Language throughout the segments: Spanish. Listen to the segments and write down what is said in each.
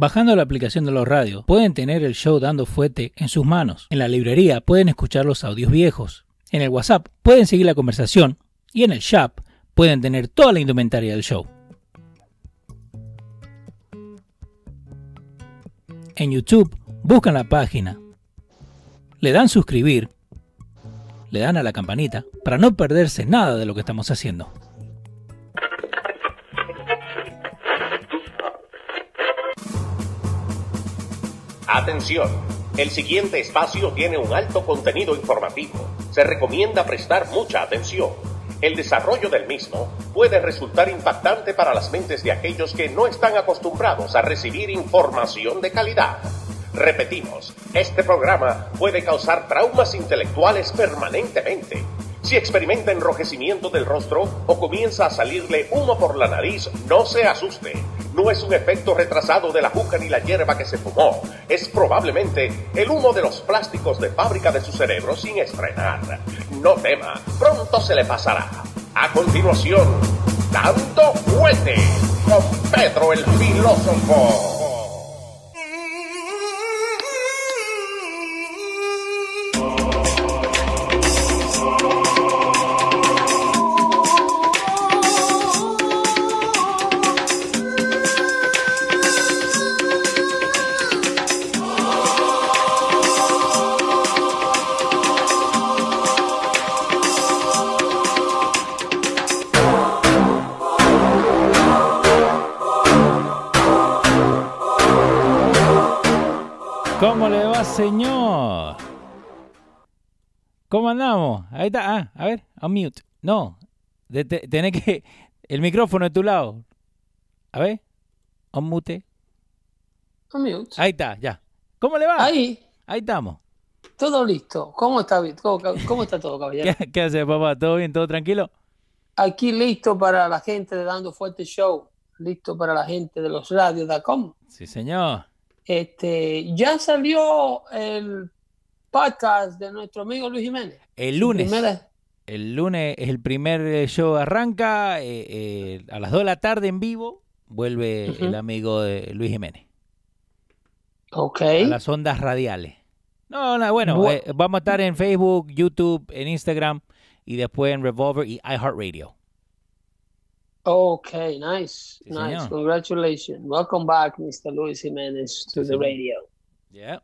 Bajando la aplicación de los radios, pueden tener el show dando fuete en sus manos. En la librería pueden escuchar los audios viejos. En el WhatsApp pueden seguir la conversación. Y en el shop pueden tener toda la indumentaria del show. En YouTube buscan la página, le dan suscribir, le dan a la campanita para no perderse nada de lo que estamos haciendo. Atención, el siguiente espacio tiene un alto contenido informativo. Se recomienda prestar mucha atención. El desarrollo del mismo puede resultar impactante para las mentes de aquellos que no están acostumbrados a recibir información de calidad. Repetimos, este programa puede causar traumas intelectuales permanentemente. Si experimenta enrojecimiento del rostro o comienza a salirle humo por la nariz, no se asuste. No es un efecto retrasado de la juca ni la hierba que se fumó. Es probablemente el humo de los plásticos de fábrica de su cerebro sin estrenar. No tema, pronto se le pasará. A continuación, dando fuerte con Pedro el filósofo. ¿Cómo le va, señor? ¿Cómo andamos? Ahí está. Ah, a ver, unmute. No, de- te- tenés que. El micrófono de tu lado. A ver, unmute. Unmute. Ahí está, ya. ¿Cómo le va? Ahí, Ahí estamos. todo listo. ¿Cómo está? ¿Cómo, cómo está todo, caballero? ¿Qué, qué hace, papá? ¿Todo bien? ¿Todo tranquilo? Aquí listo para la gente de Dando Fuerte Show. Listo para la gente de los radios.com. Sí, señor. Este, ya salió el podcast de nuestro amigo Luis Jiménez. El lunes. Primera- El lunes es el primer eh, show arranca. eh, eh, a las 2 de la tarde en vivo vuelve el amigo de Luis Jiménez. Ok. a las ondas radiales. No, no, bueno, Bu- eh, vamos a estar en Facebook, YouTube, en Instagram y después en Revolver y iHeartRadio. Ok, nice. Sí, nice. señor. Congratulations. Welcome back, Mr. Luis Jiménez, to Sí, the señor. radio. Yeah.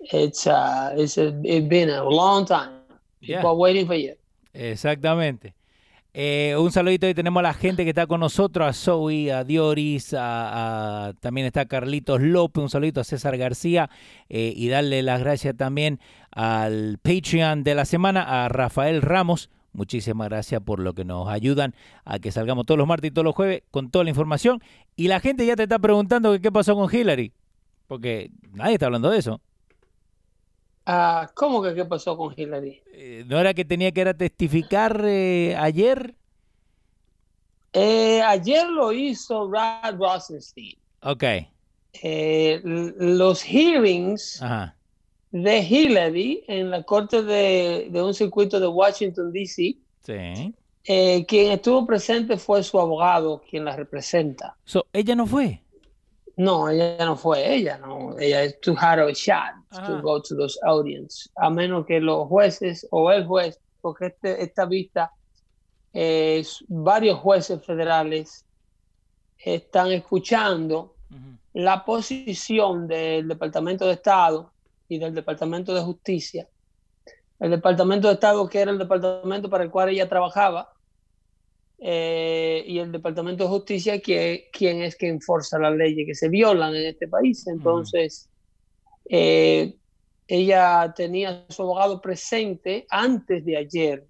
It's, uh, it's, a, it's been a long time. Yeah. People are waiting for you. Exactamente. Eh, un saludito y tenemos a la gente que está con nosotros, a Zoe, a Dioris, a, a- también está Carlitos López, un saludito a César García eh, y darle las gracias también al Patreon de la semana, a Rafael Ramos. Muchísimas gracias por lo que nos ayudan a que salgamos todos los martes y todos los jueves con toda la información. Y la gente ya te está preguntando que qué pasó con Hillary, porque nadie está hablando de eso. Ah, ¿Cómo que qué pasó con Hillary? Eh, ¿No era que tenía que ir a testificar eh, ayer? Eh, ayer lo hizo Rod Rosenstein. Ok, los hearings ajá. De Hillary en la corte de, de un circuito de Washington, D.C., Sí. eh, quien estuvo presente fue su abogado, quien la representa. So, ella no fue. No, ella no fue ella, no. Ella es to have a shot to go to those audience, a menos que los jueces o el juez, porque este- esta vista, eh, varios jueces federales están escuchando la posición del Departamento de Estado y del Departamento de Justicia. El Departamento de Estado, que era el departamento para el cual ella trabajaba, eh, y el Departamento de Justicia, que quien es que enforza las leyes que se violan en este país. Entonces, eh, ella tenía a su abogado presente antes de ayer,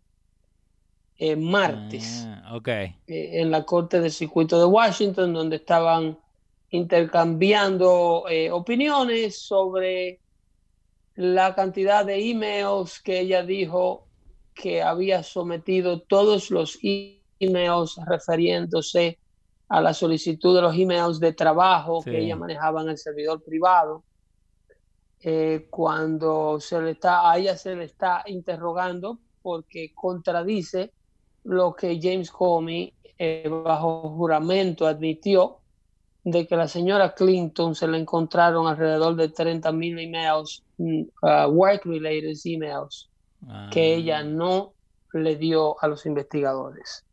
eh, martes Ah, ok. eh, en la Corte del Circuito de Washington, donde estaban intercambiando eh, opiniones sobre la cantidad de emails que ella dijo que había sometido todos los emails refiriéndose a la solicitud de los emails de trabajo Sí. que ella manejaba en el servidor privado. Eh, cuando se le está, a ella se le está interrogando porque contradice lo que James Comey eh, bajo juramento admitió de que la señora Clinton se le encontraron alrededor de 30 mil emails, mm, uh, work-related emails, que ella Ah, no le dio a los investigadores.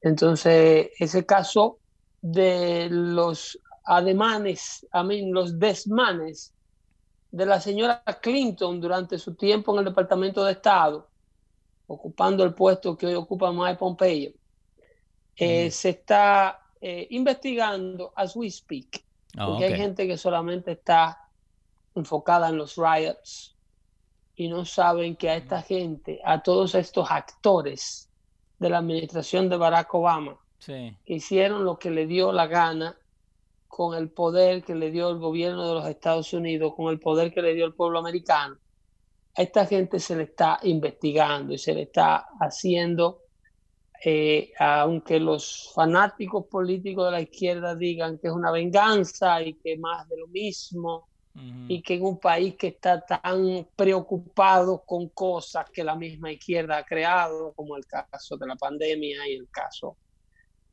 Entonces, ese caso de los ademanes, I mean, los desmanes de la señora Clinton durante su tiempo en el Departamento de Estado, ocupando el puesto que hoy ocupa Mike Pompeo, eh, Ujú. se está eh, investigando as we speak, Ah, porque hay ok. gente que solamente está enfocada en los riots y no saben que a esta gente, a todos estos actores de la administración de Barack Obama, Sí. que hicieron lo que le dio la gana con el poder que le dio el gobierno de los Estados Unidos, con el poder que le dio el pueblo americano, a esta gente se le está investigando y se le está haciendo, eh, aunque los fanáticos políticos de la izquierda digan que es una venganza y que más de lo mismo, y que en un país que está tan preocupado con cosas que la misma izquierda ha creado, como el caso de la pandemia y el caso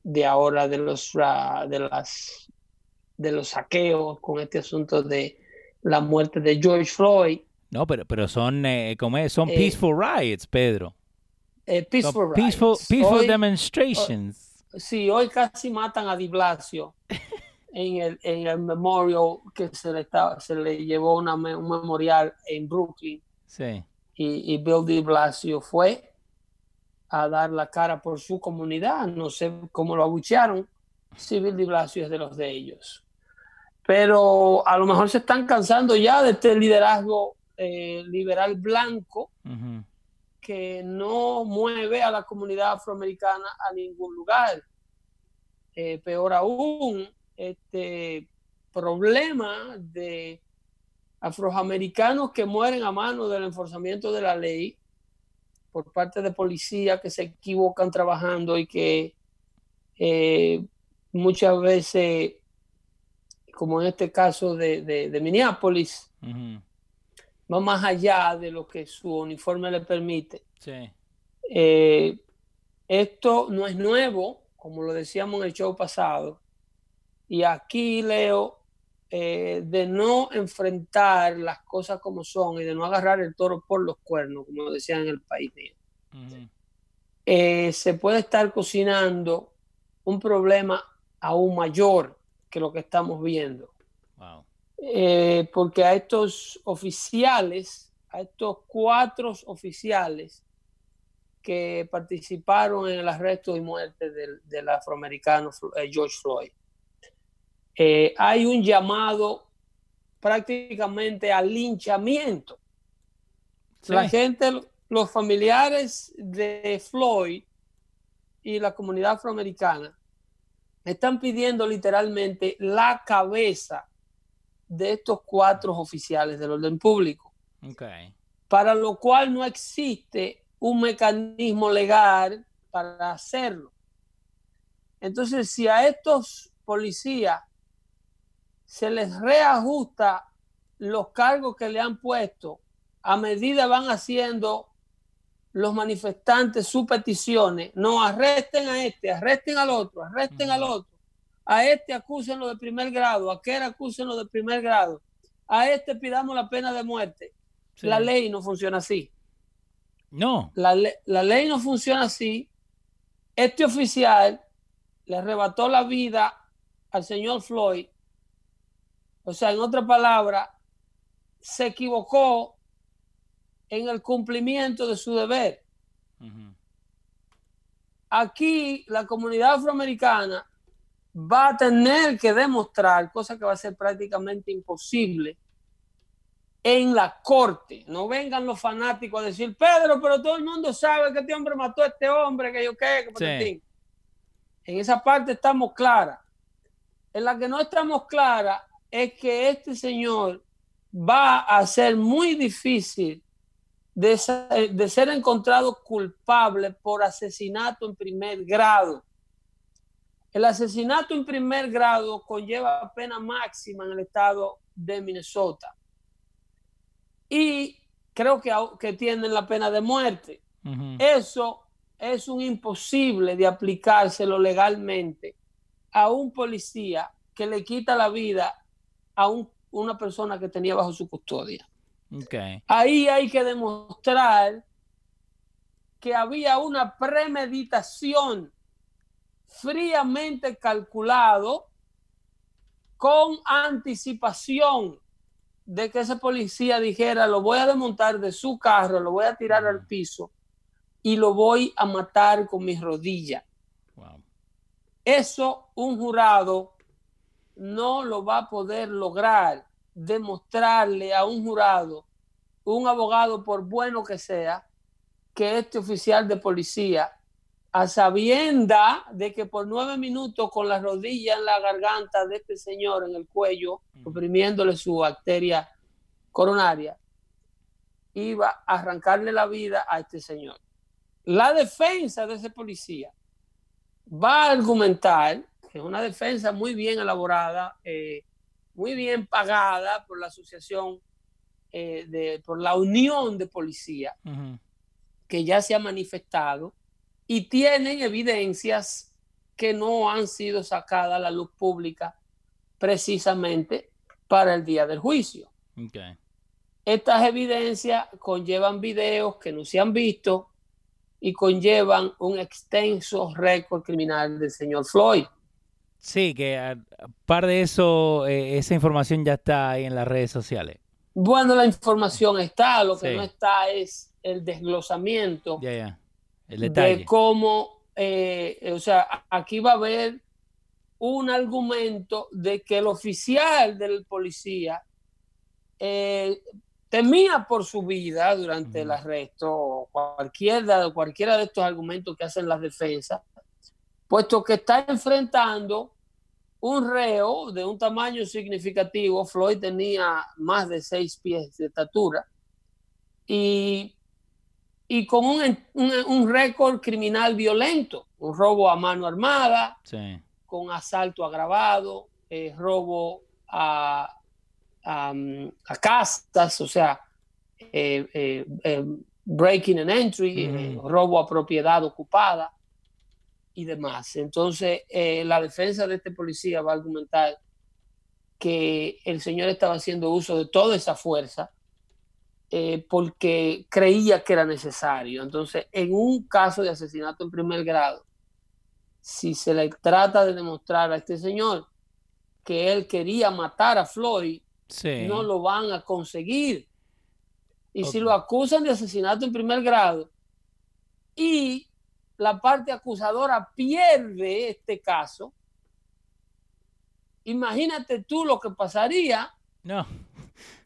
de ahora de los ah, de las de los saqueos con este asunto de la muerte de George Floyd, No, pero, pero son, eh, ¿cómo es? Son Eh, peaceful riots, Pedro. Eh, peaceful, peaceful, peaceful Hoy- demonstrations. Sí, hoy casi matan a Di Blasio en el, en el memorial que se le, estaba, se le llevó una un memorial en Brooklyn Sí. y, y Bill de Blasio fue a dar la cara por su comunidad. No sé cómo lo abuchearon. Si Bill de Blasio es de los de ellos. Pero a lo mejor se están cansando ya de este liderazgo eh, liberal blanco Ujú. Que no mueve a la comunidad afroamericana a ningún lugar. Eh, peor aún, este problema de afroamericanos que mueren a mano del enforzamiento de la ley por parte de policías que se equivocan trabajando y que eh, muchas veces, como en este caso de, de, Minneapolis. Va más allá de lo que su uniforme le permite. Sí. Eh, esto no es nuevo, como lo decíamos en el show pasado. Y aquí, Leo, eh, de no enfrentar las cosas como son y de no agarrar el toro por los cuernos, como decían en el país mío, eh, se puede estar cocinando un problema aún mayor que lo que estamos viendo. Wow. Eh, porque a estos oficiales, a estos cuatro oficiales que participaron en el arresto y muerte del, del afroamericano eh, George Floyd, eh, hay un llamado prácticamente al linchamiento. Sí. La gente, los familiares de Floyd y la comunidad afroamericana están pidiendo literalmente la cabeza de estos cuatro oficiales del orden público, para lo cual no existe un mecanismo legal para hacerlo. Entonces, si a estos policías se les reajusta los cargos que le han puesto, a medida van haciendo los manifestantes sus peticiones, no arresten a este, arresten al otro, arresten al otro, a este acúsenlo de primer grado, a aquel acúsenlo de primer grado, a este pidamos la pena de muerte. Sí. La ley no funciona así. No. La, le- la ley no funciona así. Este oficial le arrebató la vida al señor Floyd. O sea, en otra palabra, se equivocó en el cumplimiento de su deber. Aquí la comunidad afroamericana va a tener que demostrar, cosa que va a ser prácticamente imposible, en la corte. No vengan los fanáticos a decir, Pedro, pero todo el mundo sabe que este hombre mató a este hombre, que yo qué, que patatín". En esa parte estamos claras. En la que no estamos claras es que este señor va a ser muy difícil de, de ser encontrado culpable por asesinato en primer grado. El asesinato en primer grado conlleva pena máxima en el estado de Minnesota. Y creo que, que tienen la pena de muerte. Eso es un imposible de aplicárselo legalmente a un policía que le quita la vida a un- una persona que tenía bajo su custodia. Ok. Ahí hay que demostrar que había una premeditación fríamente calculado con anticipación de que ese policía dijera, lo voy a desmontar de su carro, lo voy a tirar al piso y lo voy a matar con mis rodillas. Wow. Eso un jurado no lo va a poder lograr demostrarle a un jurado, un abogado por bueno que sea, que este oficial de policía, a sabienda de que por nueve minutos con la rodilla en la garganta de este señor, en el cuello, oprimiéndole su arteria coronaria, iba a arrancarle la vida a este señor. La defensa de ese policía va a argumentar, que es una defensa muy bien elaborada, eh, muy bien pagada por la asociación, eh, de, por la unión de policía, que ya se ha manifestado y tienen evidencias que no han sido sacadas a la luz pública precisamente para el día del juicio. Ok. Estas evidencias conllevan videos que no se han visto y conllevan un extenso récord criminal del señor Floyd. Sí, que a, par de eso, eh, esa información ya está ahí en las redes sociales. Bueno, la información está, lo que Sí. no está es el desglosamiento Ya, ya. El de cómo, eh, o sea, aquí va a haber un argumento de que el oficial del policía eh, temía por su vida durante el arresto, cualquiera, cualquiera de estos argumentos que hacen las defensas, puesto que está enfrentando un reo de un tamaño significativo. Floyd tenía más de seis pies de estatura y, y con un, un, un récord criminal violento, un robo a mano armada, Sí. con asalto agravado, eh, robo a, a, a casas, o sea, eh, eh, breaking and entry, robo a propiedad ocupada y demás. Entonces, la defensa de este policía va a argumentar que el señor estaba haciendo uso de toda esa fuerza eh, porque creía que era necesario. Entonces, en un caso de asesinato en primer grado, si se le trata de demostrar a este señor que él quería matar a Floyd, Sí. no lo van a conseguir. Y si lo acusan de asesinato en primer grado y la parte acusadora pierde este caso, imagínate tú lo que pasaría No.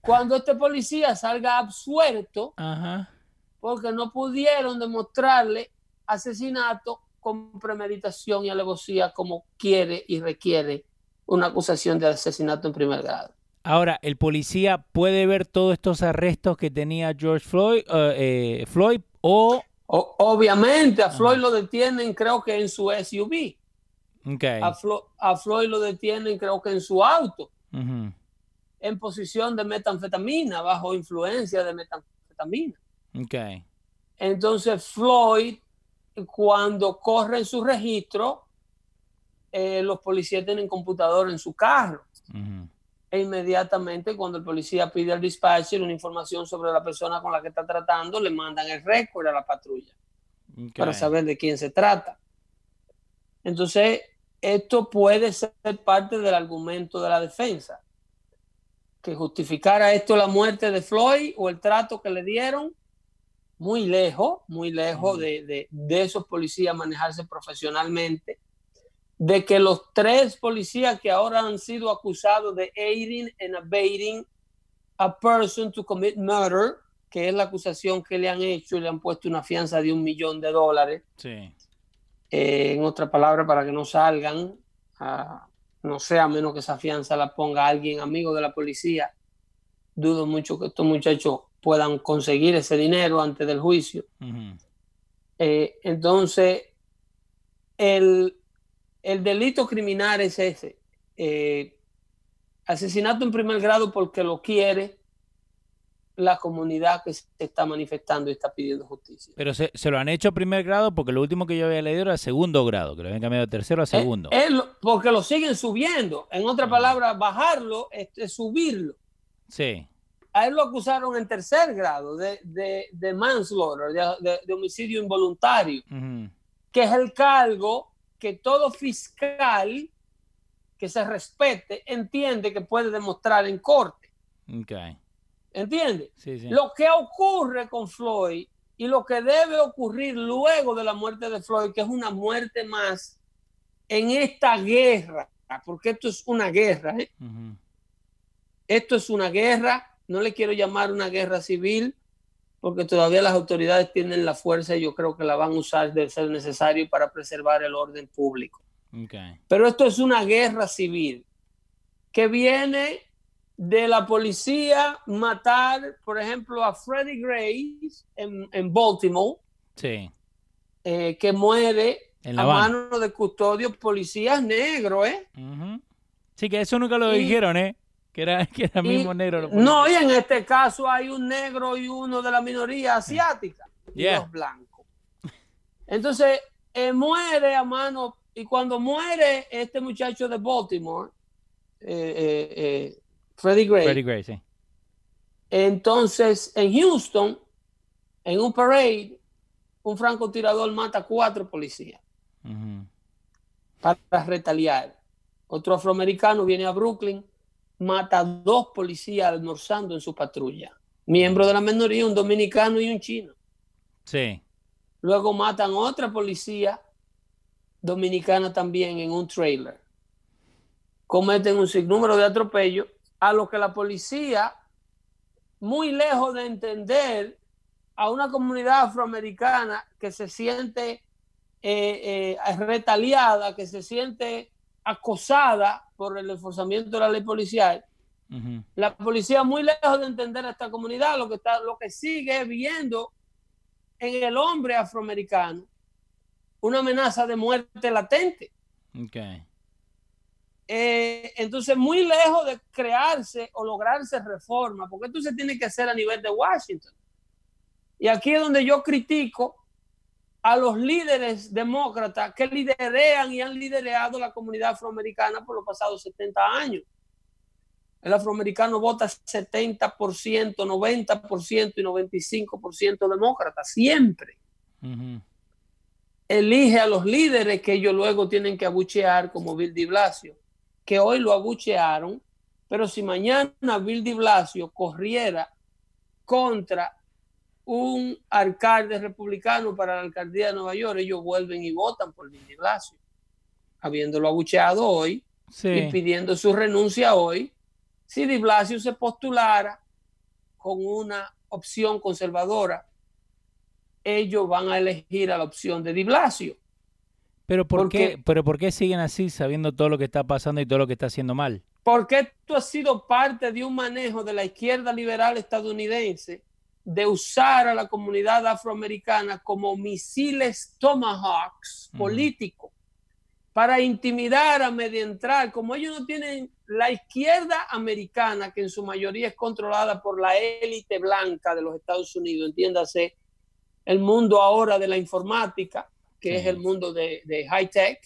Cuando este policía salga absuelto Ajá. porque no pudieron demostrarle asesinato con premeditación y alevosía como quiere y requiere una acusación de asesinato en primer grado. Ahora, ¿el policía puede ver todos estos arrestos que tenía George Floyd, eh, Floyd o... O- obviamente a Floyd lo detienen creo que en su SUV, Ok. a, Flo- a Floyd lo detienen creo que en su auto, Ujú. En posición de metanfetamina, bajo influencia de metanfetamina. Ok. Entonces Floyd, cuando corre en su registro, eh, los policías tienen computador en su carro. E inmediatamente cuando el policía pide al dispatcher una información sobre la persona con la que está tratando, le mandan el récord a la patrulla para saber de quién se trata. Entonces, esto puede ser parte del argumento de la defensa, que justificara esto la muerte de Floyd o el trato que le dieron, muy lejos, muy lejos de, de- de esos policías manejarse profesionalmente, de que los tres policías que ahora han sido acusados de aiding and abetting a person to commit murder, que es la acusación que le han hecho y le han puesto una fianza de un millón de dólares, Sí. eh, en otra palabra, para que no salgan, ah, no sé, a menos que esa fianza la ponga alguien amigo de la policía, dudo mucho que estos muchachos puedan conseguir ese dinero antes del juicio. Eh, entonces, el, el delito criminal es ese. eh, asesinato en primer grado porque lo quiere la comunidad que se está manifestando y está pidiendo justicia. Pero se, se lo han hecho a primer grado porque lo último que yo había leído era segundo grado, que lo habían cambiado de tercero a segundo. Es- es lo- porque lo siguen subiendo. En otras palabras, bajarlo es, es subirlo. Sí. A él lo acusaron en tercer grado de, de, de manslaughter, de, de- homicidio involuntario, que es el cargo que todo fiscal que se respete entiende que puede demostrar en corte. Ok. ¿Entiende? Sí, sí. Lo que ocurre con Floyd y lo que debe ocurrir luego de la muerte de Floyd, que es una muerte más en esta guerra, porque esto es una guerra, ¿eh? Ujú. esto es una guerra, no le quiero llamar una guerra civil, porque todavía las autoridades tienen la fuerza y yo creo que la van a usar de ser necesario para preservar el orden público. Ok. Pero esto es una guerra civil que viene de la policía matar, por ejemplo, a Freddie Grace en, en Baltimore, Sí. eh, que muere En La a mano de custodios policías negros, ¿eh? Sí, que eso nunca lo Y- dijeron, ¿eh? Que era, que era Y- mismo negro. no, y en este caso hay un negro y uno de la minoría asiática, y dos blancos. Entonces, eh, muere a mano, y cuando muere este muchacho de Baltimore, eh, eh, eh, Freddie Gray, Freddie Gray, sí. entonces en Houston, en un parade, un francotirador mata a cuatro policías para retaliar. Otro afroamericano viene a Brooklyn, mata a dos policías almorzando en su patrulla. Miembro de la minoría, un dominicano y un chino. Sí. Luego matan a otra policía dominicana también en un trailer. Cometen un sinnúmero de atropellos a lo que la policía, muy lejos de entender a una comunidad afroamericana que se siente eh, eh, retaliada, que se siente acosada por el enforzamiento de la ley policial, la policía muy lejos de entender a esta comunidad, lo que está, lo que sigue viendo en el hombre afroamericano una amenaza de muerte latente. Eh, entonces, muy lejos de crearse o lograrse reforma, porque esto se tiene que hacer a nivel de Washington. Y aquí es donde yo critico a los líderes demócratas que liderean y han liderado la comunidad afroamericana por los pasados 70 años. El afroamericano vota 70%, 90% y 95% demócrata, siempre. Elige a los líderes que ellos luego tienen que abuchear, como Bill de Blasio, que hoy lo abuchearon, pero si mañana Bill de Blasio corriera contra un alcalde republicano para la alcaldía de Nueva York, ellos vuelven y votan por Bill de Blasio, habiéndolo abucheado hoy y pidiendo su renuncia hoy, si Di Blasio se postulara con una opción conservadora, ellos van a elegir a la opción de Di Blasio. Pero ¿por porque- qué, pero ¿por qué siguen así sabiendo todo lo que está pasando y todo lo que está haciendo mal? Porque esto ha sido parte de un manejo de la izquierda liberal estadounidense de usar a la comunidad afroamericana como misiles Tomahawks Ujú. políticos para intimidar, amedrentar, como ellos no tienen la izquierda americana, que en su mayoría es controlada por la élite blanca de los Estados Unidos, entiéndase, el mundo ahora de la informática, que Sí. es el mundo de, de high tech,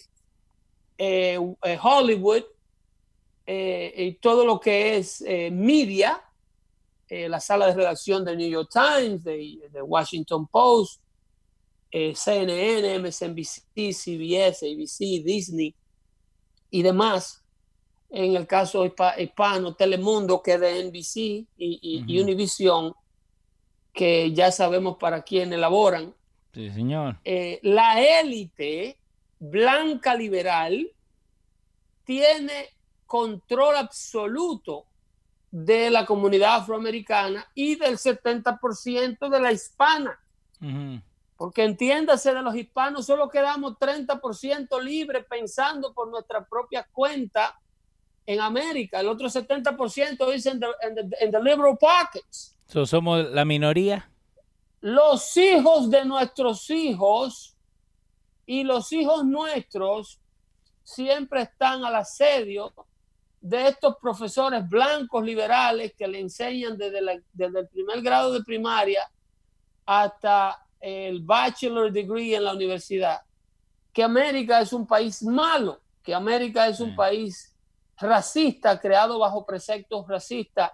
eh, eh, Hollywood, eh, y todo lo que es media, la sala de redacción del New York Times, de, de Washington Post, CNN, MSNBC, CBS, ABC, Disney y demás. En el caso hispa- hispano, Telemundo, que es de NBC y, y-. Univision, que ya sabemos para quién elaboran. Sí, señor. Eh, la élite blanca liberal tiene control absoluto de la comunidad afroamericana y del 70% de la hispana. Porque entiéndase, de los hispanos solo quedamos 30% libres pensando por nuestra propia cuenta en América. El otro 70% es en the, the- the liberal pockets. So, somos la minoría. Los hijos de nuestros hijos y los hijos nuestros siempre están al asedio de estos profesores blancos liberales que le enseñan desde, desde el primer grado de primaria hasta el bachelor degree en la universidad, que América es un país malo, que América es un país racista, creado bajo preceptos racistas,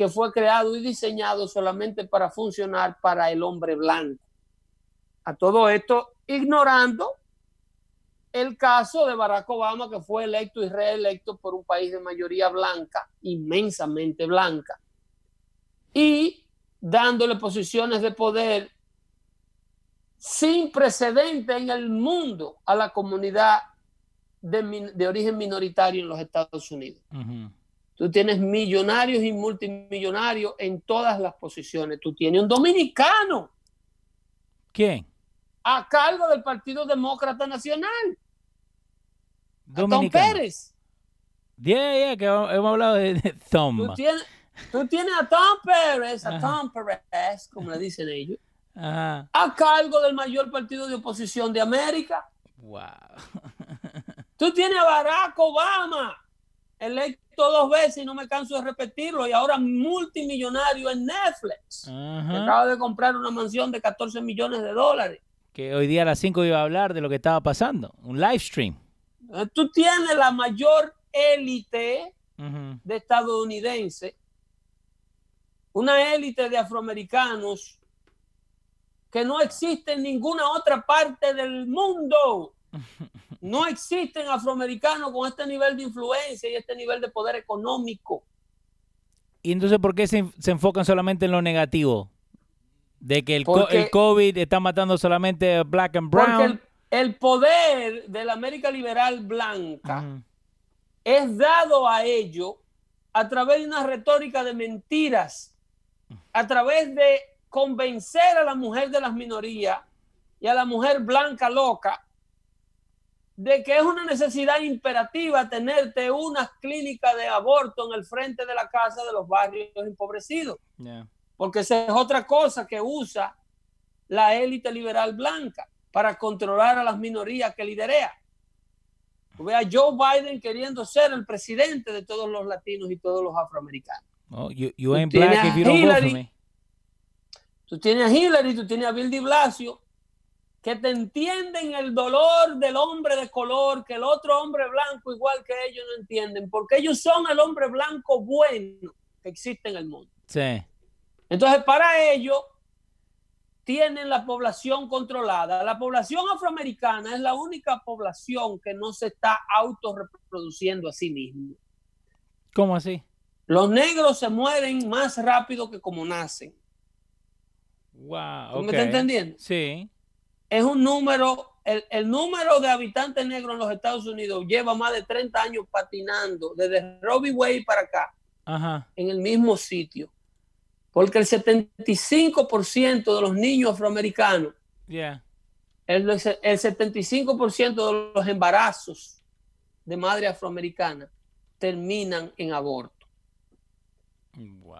que fue creado y diseñado solamente para funcionar para el hombre blanco. A todo esto, ignorando el caso de Barack Obama, que fue electo y reelecto por un país de mayoría blanca, inmensamente blanca, y dándole posiciones de poder sin precedente en el mundo a la comunidad de, origen minoritario en los Estados Unidos. Tú tienes millonarios y multimillonarios en todas las posiciones. Tú tienes un dominicano. ¿Quién? A cargo del Partido Demócrata Nacional. Tom Pérez. Yeah, yeah, que hemos hablado de, Tom. Tú tienes, tú tienes, a Tom Pérez, a Tom Pérez, como le dicen ellos a cargo del mayor partido de oposición de América. Wow. Tú tienes a Barack Obama, electo dos veces y no me canso de repetirlo, y ahora multimillonario en Netflix. acaba de comprar una mansión de 14 millones de dólares. Que hoy día a las 5 iba a hablar de lo que estaba pasando, un live stream. Eh, tú tienes la mayor élite de estadounidense, una élite de afroamericanos que no existe en ninguna otra parte del mundo. No existen afroamericanos con este nivel de influencia y este nivel de poder económico. ¿Y entonces por qué se, enfocan solamente en lo negativo? De que el, el, COVID está matando solamente a black and brown. Porque el, poder de la América liberal blanca es dado a ello a través de una retórica de mentiras, a través de convencer a la mujer de las minorías y a la mujer blanca loca de que es una necesidad imperativa tenerte una clínica de aborto en el frente de la casa de los barrios empobrecidos. Porque esa es otra cosa que usa la élite liberal blanca para controlar a las minorías que liderea. Ve a Joe Biden queriendo ser el presidente de todos los latinos y todos los afroamericanos. Oh, you, ain't black if you don't vote for me. Tú tienes a Hillary, tú tienes a Bill de Blasio, que te entienden el dolor del hombre de color, que el otro hombre blanco, igual que ellos, no entienden, porque ellos son el hombre blanco bueno que existe en el mundo. Sí. Entonces, para ellos, tienen la población controlada. La población afroamericana es la única población que no se está autorreproduciendo a sí misma. ¿Cómo así? Los negros se mueren más rápido que como nacen. Wow, ¿Me está entendiendo? Sí. Es un número, el, número de habitantes negros en los Estados Unidos lleva más de 30 años patinando desde Robbie Way para acá, en el mismo sitio. Porque el 75% de los niños afroamericanos, yeah. el, el 75% de los embarazos de madre afroamericana terminan en aborto.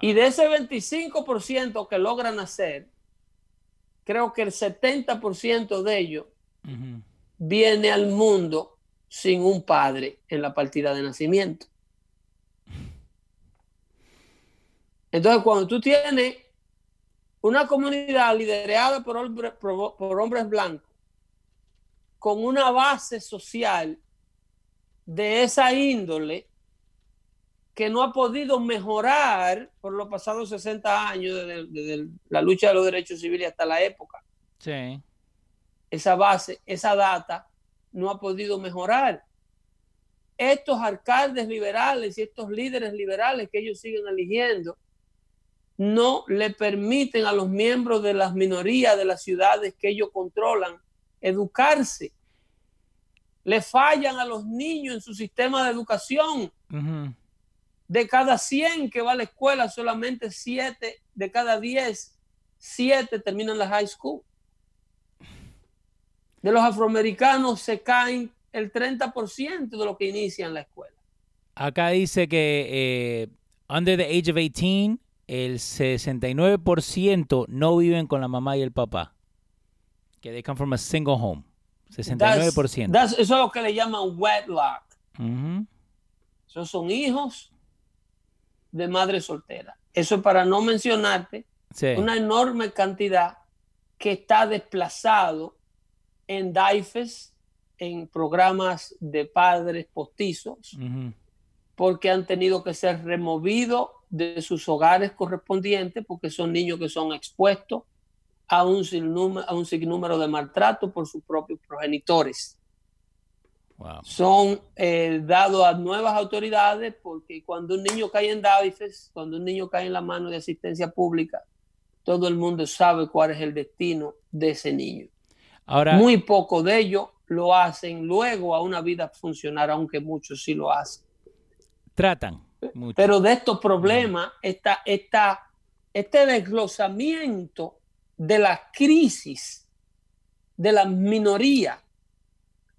Y de ese 25% que logran nacer, creo que el 70% de ellos viene al mundo sin un padre en la partida de nacimiento. Entonces, cuando tú tienes una comunidad liderada por, por hombres blancos, con una base social de esa índole, que no ha podido mejorar por los pasados 60 años desde, la lucha de los derechos civiles hasta la época. Sí. Esa base, esa data no ha podido mejorar. Estos alcaldes liberales y estos líderes liberales que ellos siguen eligiendo no le permiten a los miembros de las minorías de las ciudades que ellos controlan educarse. Le fallan a los niños en su sistema de educación de cada 100 que va a la escuela, solamente 7 de cada 10, 7 terminan la high school. De los afroamericanos se caen el 30% de lo que inician la escuela. Acá dice que eh, under the age of 18, el 69% no viven con la mamá y el papá. Que they come from a single home. 69%. eso es lo que le llaman wedlock. Esos son hijos de madre soltera. Eso es para no mencionarte una enorme cantidad que está desplazado en DAIFES, en programas de padres postizos, porque han tenido que ser removidos de sus hogares correspondientes, porque son niños que son expuestos a un sinnúmero, a un sinnúmero de maltrato por sus propios progenitores. Son eh, dados a nuevas autoridades porque cuando un niño cae en DAIFES, cuando un niño cae en la mano de asistencia pública, todo el mundo sabe cuál es el destino de ese niño. Ahora, Muy poco de ellos lo hacen luego a una vida funcional, aunque muchos sí lo hacen. Tratan. Pero de estos problemas, está este desglosamiento de la crisis de la minoría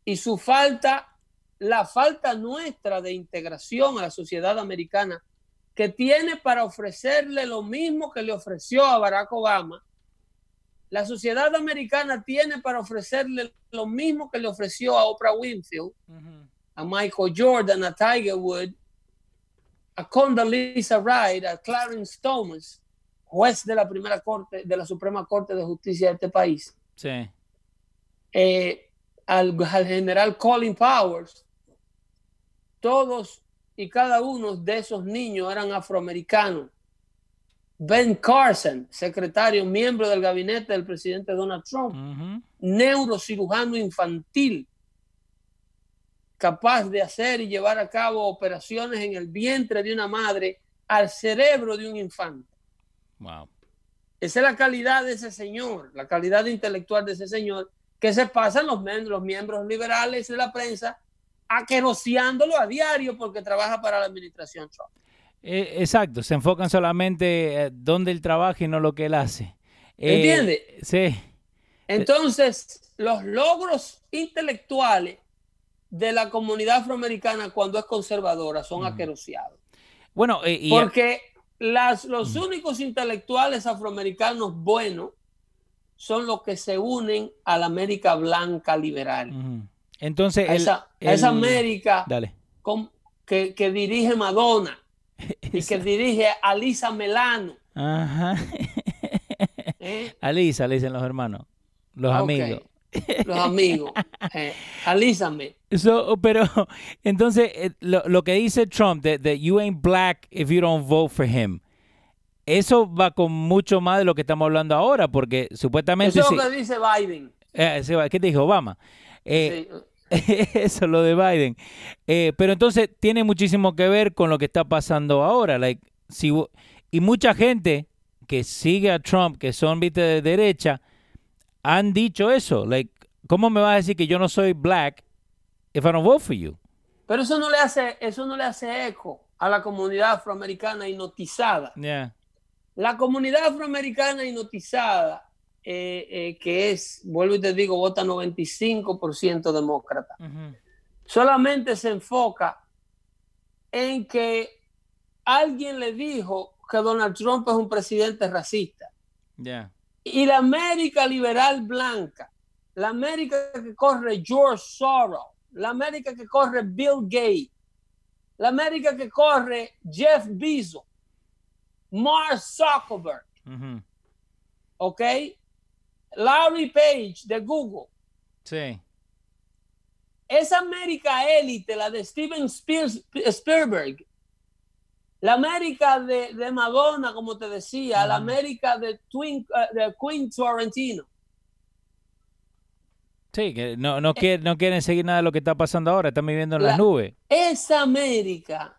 y su falta, la falta nuestra de integración a la sociedad americana que tiene para ofrecerle lo mismo que le ofreció a Barack Obama. La sociedad americana tiene para ofrecerle lo mismo que le ofreció a Oprah Winfield, a Michael Jordan, a Tiger Woods, a Condoleezza Rice, a Clarence Thomas, juez de la primera corte, de la Suprema Corte de Justicia de este país. Sí. Eh, al, al general Colin Powers, todos y cada uno de esos niños eran afroamericanos. Ben Carson, secretario, miembro del gabinete del presidente Donald Trump, neurocirujano infantil, capaz de hacer y llevar a cabo operaciones en el vientre de una madre al cerebro de un infante. Wow. Esa es la calidad de ese señor, la calidad intelectual de ese señor, que se pasan los, los miembros liberales de la prensa aqueroseándolo a diario porque trabaja para la administración Trump. Eh, exacto, se enfocan solamente eh, donde él trabaja y no lo que él hace. Eh, ¿Entiende? Sí. Entonces, los logros intelectuales de la comunidad afroamericana cuando es conservadora son aqueroseados. Bueno, porque las, los únicos intelectuales afroamericanos buenos son los que se unen a la América blanca liberal. Entonces, esa, esa América que, que, dirige Madonna y que dirige Alisa Melano. Ajá. ¿Eh? Alisa, le dicen los hermanos, los amigos. Los amigos. Eh, alísame. pero entonces, eh, lo, lo, que dice Trump, de you ain't black if you don't vote for him. Eso va con mucho más de lo que estamos hablando ahora, porque supuestamente. Eso es lo que dice Biden. Eh, ¿Qué te dijo Obama? Eh, Eso, lo de Biden. Eh, pero entonces tiene muchísimo que ver con lo que está pasando ahora. Like, si, y mucha gente que sigue a Trump, que son ¿viste, de derecha, han dicho eso. Like, ¿Cómo me vas a decir que yo no soy black if I don't vote for you? Pero eso no le hace, eso no le hace eco a la comunidad afroamericana hipnotizada. La comunidad afroamericana hipnotizada eh, eh, que es, vuelvo y te digo, vota 95% demócrata. Solamente se enfoca en que alguien le dijo que Donald Trump es un presidente racista. Y la América liberal blanca, la América que corre George Soros, la América que corre Bill Gates, la América que corre Jeff Bezos, Mark Zuckerberg, ¿ok? Larry Page de Google. Sí. Esa América élite, la de Steven Spielberg, la América de, Madonna, como te decía, la América de, Twin, uh, de Queen Torrentino. Sí, que no, no, quieren, no quieren seguir nada de lo que está pasando ahora, están viviendo en las nubes. Esa América,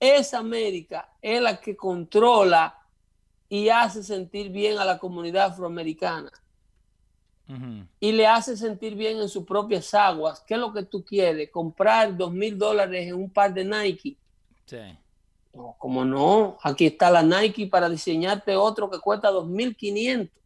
esa América es la que controla y hace sentir bien a la comunidad afroamericana. Y le hace sentir bien en sus propias aguas. ¿Qué es lo que tú quieres? ¿Comprar dos mil dólares en un par de Nike? Sí. No, como no. Aquí está la Nike para diseñarte otro que cuesta dos mil quinientos.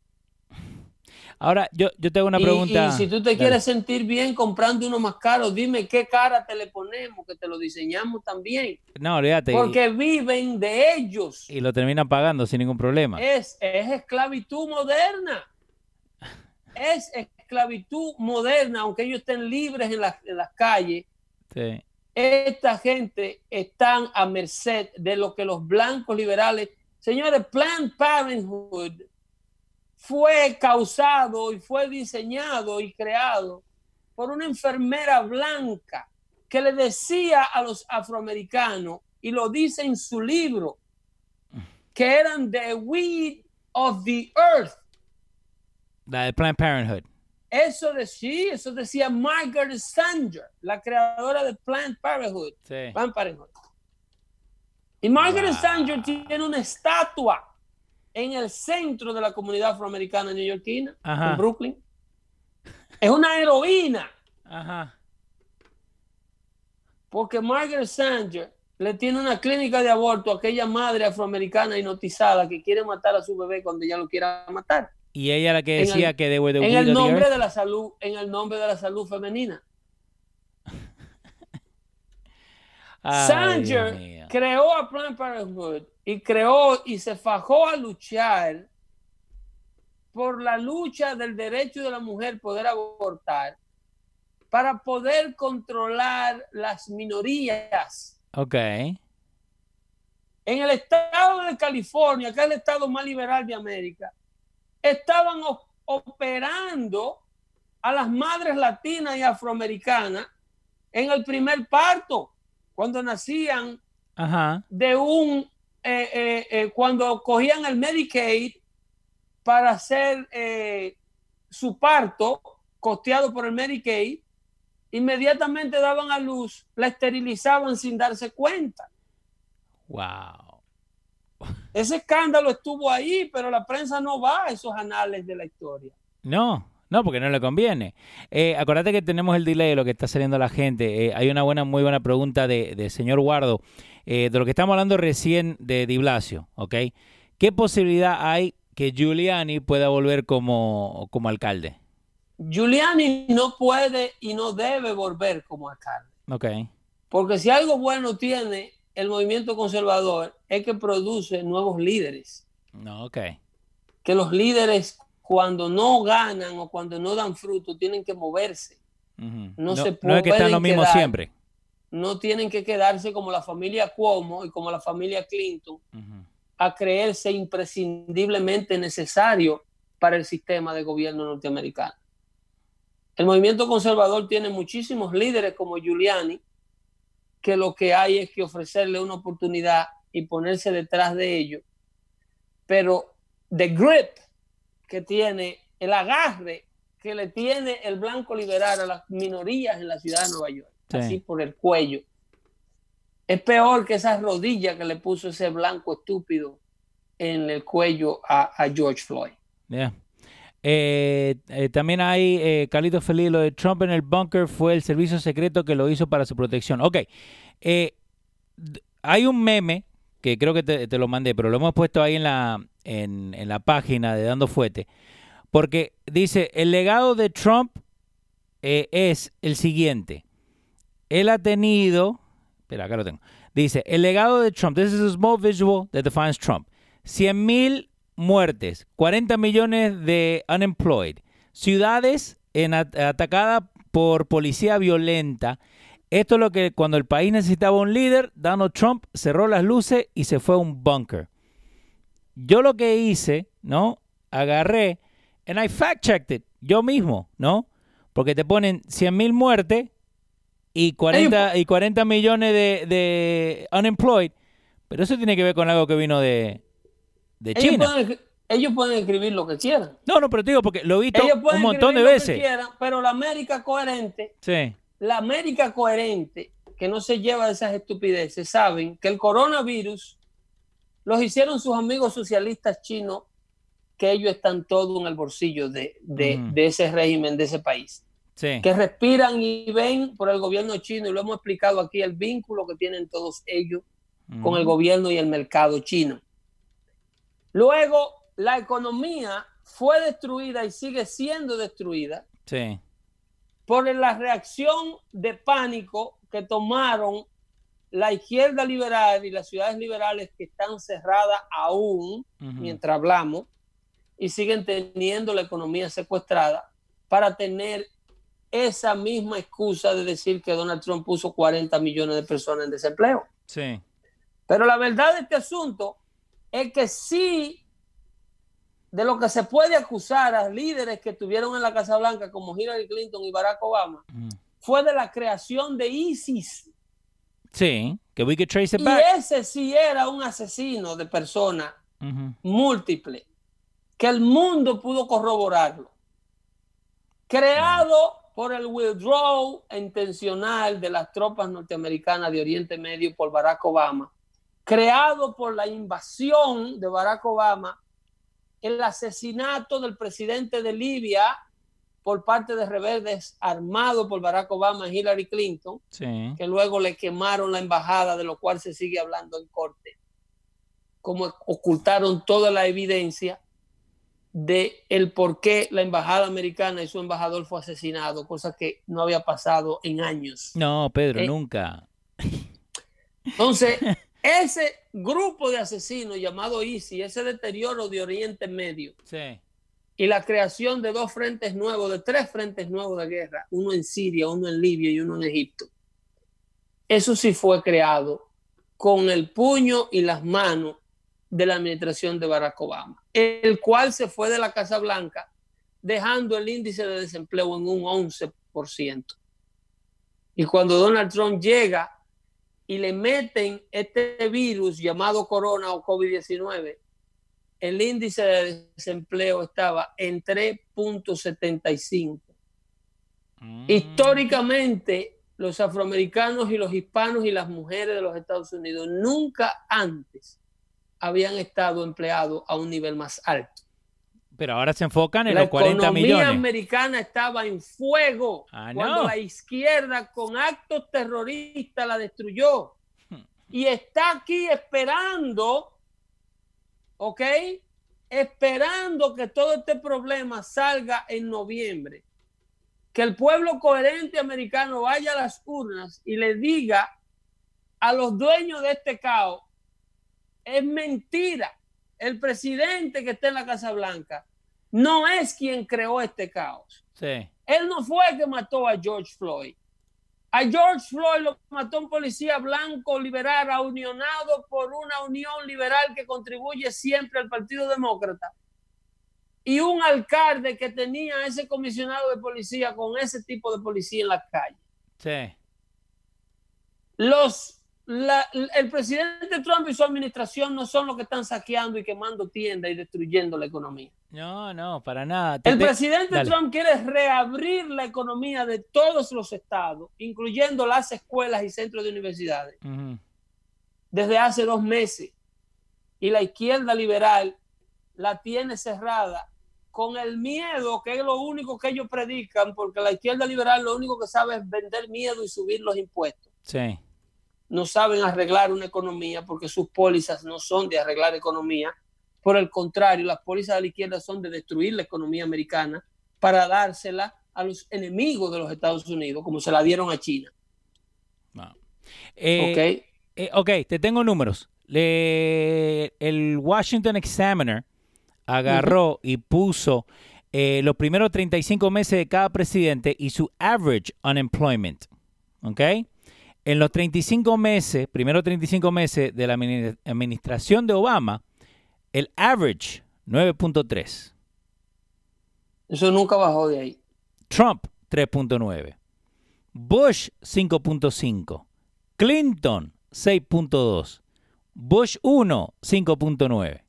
Ahora, yo, yo tengo una pregunta. Y, si tú te quieres sentir bien comprando uno más caro, dime qué cara te le ponemos, que te lo diseñamos también. No, olvídate. Porque viven de ellos. Y lo terminan pagando sin ningún problema. Es, es esclavitud moderna. Es esclavitud moderna, aunque ellos estén libres en, en las calles. Sí. esta gente están a merced de lo que los blancos liberales, señores, Planned Parenthood fue causado y fue diseñado y creado por una enfermera blanca que le decía a los afroamericanos, y lo dice en su libro, que eran the weed of the earth. La de Planned Parenthood. Eso decía, eso decía Margaret Sanger, la creadora de Planned Parenthood. Planned Parenthood. Y Margaret Sanger tiene una estatua en el centro de la comunidad afroamericana neoyorquina, en Brooklyn. Es una heroína. Ajá. Porque Margaret Sanger le tiene una clínica de aborto a aquella madre afroamericana hipnotizada que quiere matar a su bebé cuando ella lo quiera matar. Y ella la que decía que debe de En el nombre de la salud, en el nombre de la salud femenina. Sanger creó a Planned Parenthood y creó y se fajó a luchar por la lucha del derecho de la mujer poder abortar para poder controlar las minorías. Ok. En el estado de California, que es el estado más liberal de América, estaban operando a las madres latinas y afroamericanas en el primer parto, cuando nacían de un, eh, eh, eh, cuando cogían el Medicaid para hacer su parto costeado por el Medicaid, inmediatamente daban a luz, la esterilizaban sin darse cuenta. Wow. Ese escándalo estuvo ahí, pero la prensa no va a esos anales de la historia. No, no, porque no le conviene. Eh, acuérdate que tenemos el delay de lo que está saliendo la gente. Eh, hay una buena, muy buena pregunta de, señor Guardo, eh, de lo que estamos hablando recién de Di Blasio, ¿ok? ¿Qué posibilidad hay que Giuliani pueda volver como, como alcalde? Giuliani no puede y no debe volver como alcalde. Ok. Porque si algo bueno tiene el movimiento conservador es que produce nuevos líderes. No, ok. Que los líderes cuando no ganan o cuando no dan fruto tienen que moverse. no, se pueden no es que están lo mismo siempre. No tienen que quedarse como la familia Cuomo y como la familia Clinton a creerse imprescindiblemente necesario para el sistema de gobierno norteamericano. El movimiento conservador tiene muchísimos líderes como Giuliani, que lo que hay es que ofrecerle una oportunidad y ponerse detrás de ellos. Pero the grip que tiene, el agarre que le tiene el blanco liberal a las minorías en la ciudad de Nueva York, así por el cuello, es peor que esa rodilla que le puso ese blanco estúpido en el cuello a, George Floyd. Eh, eh, también hay, eh, Carlito Feliz, lo de Trump en el bunker fue el servicio secreto que lo hizo para su protección. Ok, eh, hay un meme que creo que te, lo mandé, pero lo hemos puesto ahí en la, en, la página de Dando Fuete, porque dice, el legado de Trump es el siguiente. Él ha tenido, espera, acá lo tengo. Dice, el legado de Trump, this is a small visual that defines Trump. 100 mil muertes, 40 millones de unemployed, ciudades en atacadas por policía violenta. Esto es lo que cuando el país necesitaba un líder, Donald Trump cerró las luces y se fue a un bunker. Yo lo que hice, ¿no? Agarré, and I fact-checked it, yo mismo, ¿no? Porque te ponen 100 mil muertes y 40, y 40 millones de, de unemployed, pero eso tiene que ver con algo que vino de, de ellos China. Pueden, ellos pueden escribir lo que quieran. No, no, pero te digo porque lo he visto un montón de veces. pero la América coherente, sí. La América coherente, que no se lleva de esas estupideces, saben que el coronavirus los hicieron sus amigos socialistas chinos, que ellos están todos en el bolsillo de, ese régimen, de ese país. Sí. Que respiran y ven por el gobierno chino, y lo hemos explicado aquí, el vínculo que tienen todos ellos con el gobierno y el mercado chino. Luego, la economía fue destruida y sigue siendo destruida por la reacción de pánico que tomaron la izquierda liberal y las ciudades liberales que están cerradas aún mientras hablamos y siguen teniendo la economía secuestrada para tener esa misma excusa de decir que Donald Trump puso 40 millones de personas en desempleo. Sí. Pero la verdad de este asunto es que sí, de lo que se puede acusar a líderes que estuvieron en la Casa Blanca como Hillary Clinton y Barack Obama, Mm. fue de la creación de ISIS. Sí, que we could trace it Y back. ese sí era un asesino de personas múltiple, que el mundo pudo corroborarlo. Creado por el withdrawal intencional de las tropas norteamericanas de Oriente Medio por Barack Obama, creado por la invasión de Barack Obama, el asesinato del presidente de Libia por parte de rebeldes armados por Barack Obama y Hillary Clinton, Sí. que luego le quemaron la embajada, de lo cual se sigue hablando en corte, como ocultaron toda la evidencia de el por qué la embajada americana y su embajador fue asesinado, cosa que no había pasado en años. No, Pedro, Eh, nunca. Entonces, ese grupo de asesinos llamado ISIS, ese deterioro de Oriente Medio Sí. y la creación de dos frentes nuevos, de tres frentes nuevos de guerra, uno en Siria, uno en Libia y uno en Egipto. Eso sí fue creado con el puño y las manos de la administración de Barack Obama, el cual se fue de la Casa Blanca dejando el índice de desempleo en un 11%. Y cuando Donald Trump llega y le meten este virus llamado corona o COVID-19, el índice de desempleo estaba en 3.75. Mm. Históricamente, los afroamericanos y los hispanos y las mujeres de los Estados Unidos nunca antes habían estado empleados a un nivel más alto. Pero ahora se enfocan en La los 40 economía millones. americana estaba en fuego Ah, cuando no. la izquierda con actos terroristas la destruyó. Hmm. Y está aquí esperando, ¿ok? Esperando que todo este problema salga en noviembre. Que el pueblo coherente americano vaya a las urnas y le diga a los dueños de este caos, es mentira. El presidente que está en la Casa Blanca no es quien creó este caos. Sí. Él no fue el que mató a George Floyd. A George Floyd lo mató un policía blanco liberal unionado por una unión liberal que contribuye siempre al Partido Demócrata. Y un alcalde que tenía a ese comisionado de policía con ese tipo de policía en la calle. Sí. Los, la- el presidente Trump y su administración no son los que están saqueando y quemando tiendas y destruyendo la economía. No, no, para nada. Te- El te- presidente. Trump quiere reabrir la economía de todos los estados, incluyendo las escuelas y centros de universidades, desde hace dos meses. Y la izquierda liberal la tiene cerrada con el miedo, que es lo único que ellos predican, porque la izquierda liberal lo único que sabe es vender miedo y subir los impuestos. Sí. No saben arreglar una economía porque sus pólizas no son de arreglar economía. Por el contrario, las pólizas de la izquierda son de destruir la economía americana para dársela a los enemigos de los Estados Unidos, como se la dieron a China. No. Eh, ¿Ok? eh, ok, te tengo números. Le- el Washington Examiner agarró y puso eh, los primeros 35 meses de cada presidente y su average unemployment. ¿Ok? En los 35 meses, primeros 35 meses de la admini- administración de Obama, el average 9.3. Eso nunca bajó de ahí. Trump 3.9. Bush 5.5. Clinton 6.2. Bush 1 5.9.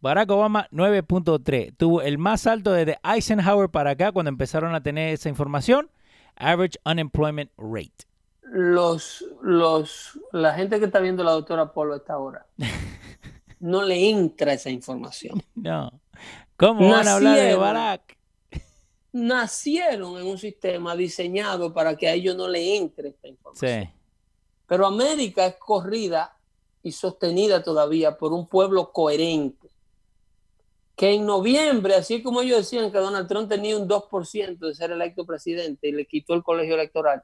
Barack Obama 9.3. Tuvo el más alto desde Eisenhower para acá cuando empezaron a tener esa información. Average unemployment rate. Los, los, la gente que está viendo la doctora Polo a esta hora no le entra esa información. No. ¿Cómo van a hablar de. Barack? Nacieron en un sistema diseñado para que a ellos no le entre esta información. Sí. Pero América es corrida y sostenida todavía por un pueblo coherente. Que en noviembre, así como ellos decían que Donald Trump tenía un 2% de ser electo presidente y le quitó el colegio electoral,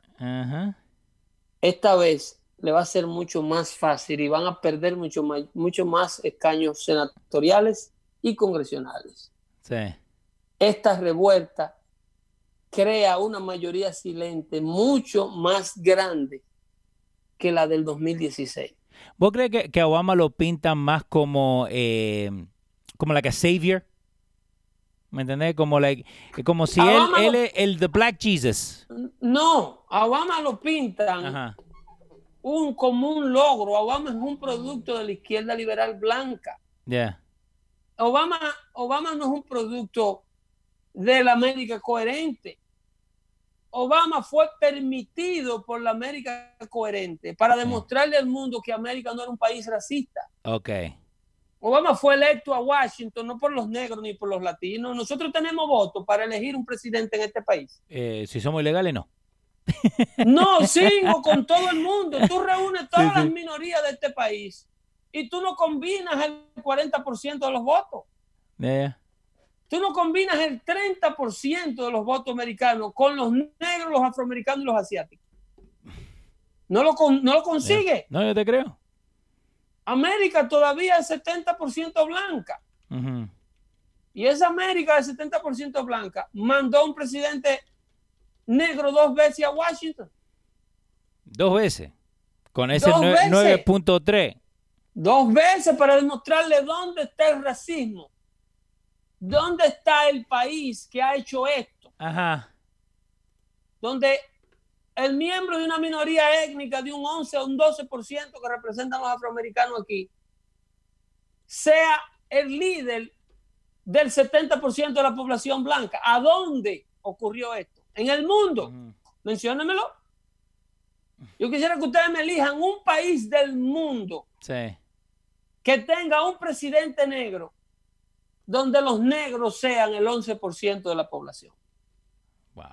esta vez le va a ser mucho más fácil y van a perder mucho más, mucho más escaños senatoriales y congresionales. Sí. Esta revuelta crea una mayoría silente mucho más grande que la del 2016. ¿Vos crees que, que Obama lo pintan más como, eh, como like a savior? ¿Me entendés? Como, like, como si él, Obama él lo- es el The Black Jesus. No, a Obama lo pintan Ajá. Un, como un logro. Obama es un producto de la izquierda liberal blanca. Yeah. Obama, Obama no es un producto de la América coherente. Obama fue permitido por la América coherente para demostrarle al mundo que América no era un país racista. Ok. Obama fue electo a Washington no por los negros ni por los latinos. Nosotros tenemos votos para elegir un presidente en este país. Eh, si somos ilegales, no. No, sigo con todo el mundo. Tú reúnes todas Sí, sí. las minorías de este país y tú no combinas el 40% de los votos. Yeah. Tú no combinas el 30% de los votos americanos con los negros, los afroamericanos y los asiáticos. No lo, con- no lo consigue. No, yo te creo. América todavía es 70% blanca. Y esa América de 70% blanca mandó un presidente negro dos veces a Washington. Dos veces. Con ese Dos nue- veces. 9.3. Dos veces para demostrarle dónde está el racismo. ¿Dónde está el país que ha hecho esto? Ajá. Donde el miembro de una minoría étnica de un 11 o un 12% que representan los afroamericanos aquí sea el líder del 70% de la población blanca. ¿A dónde ocurrió esto? En el mundo. Menciónenmelo. Yo quisiera que ustedes me elijan un país del mundo Sí. que tenga un presidente negro donde los negros sean el 11% de la población. Wow.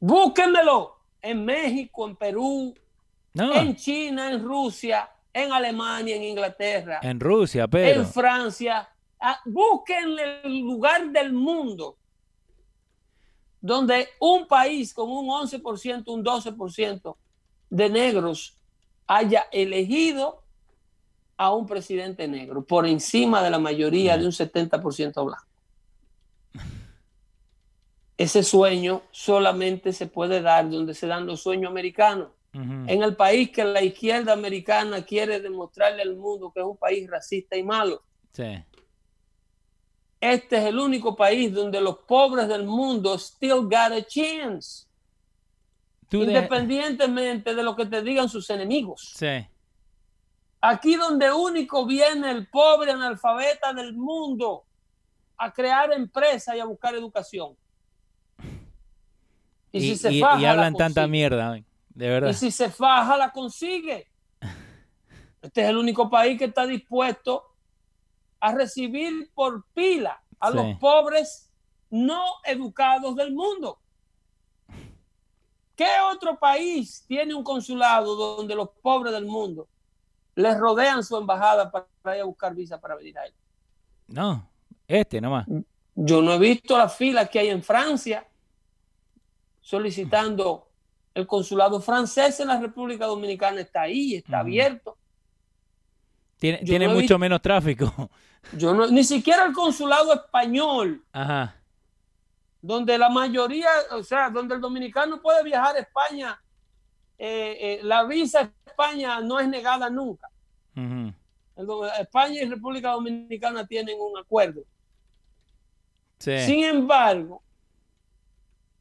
Búsquenmelo en México, en Perú, No. en China, en Rusia, en Alemania, en Inglaterra, en, En Rusia, pero. Francia. Ah, Busquen el lugar del mundo donde un país con un 11%, un 12% de negros haya elegido a un presidente negro por encima de la mayoría de un 70% blanco. Ese sueño solamente se puede dar donde se dan los sueños americanos. En el país que la izquierda americana quiere demostrarle al mundo que es un país racista y malo. Sí. Este es el único país donde los pobres del mundo still got a chance, Tú independientemente de lo que te digan sus enemigos. Sí. Aquí donde único viene el pobre analfabeta del mundo a crear empresa y a buscar educación. Y, Y, si se y- faja, y la hablan tanta mierda, de verdad. Y si se faja, la consigue. Este es el único país que está dispuesto a recibir por pila a Sí. los pobres no educados del mundo. ¿Qué otro país tiene un consulado donde los pobres del mundo les rodean su embajada para ir a buscar visa para venir ahí? No, este nomás. Yo no he visto las filas que hay en Francia solicitando el consulado francés en la República Dominicana. Está ahí, está abierto. Tiene, tiene no mucho visto- menos tráfico. Yo no, ni siquiera el consulado español, Ajá. donde la mayoría, o sea, donde el dominicano puede viajar a España, eh, eh, la visa a España no es negada nunca. España y República Dominicana tienen un acuerdo. Sí. Sin embargo,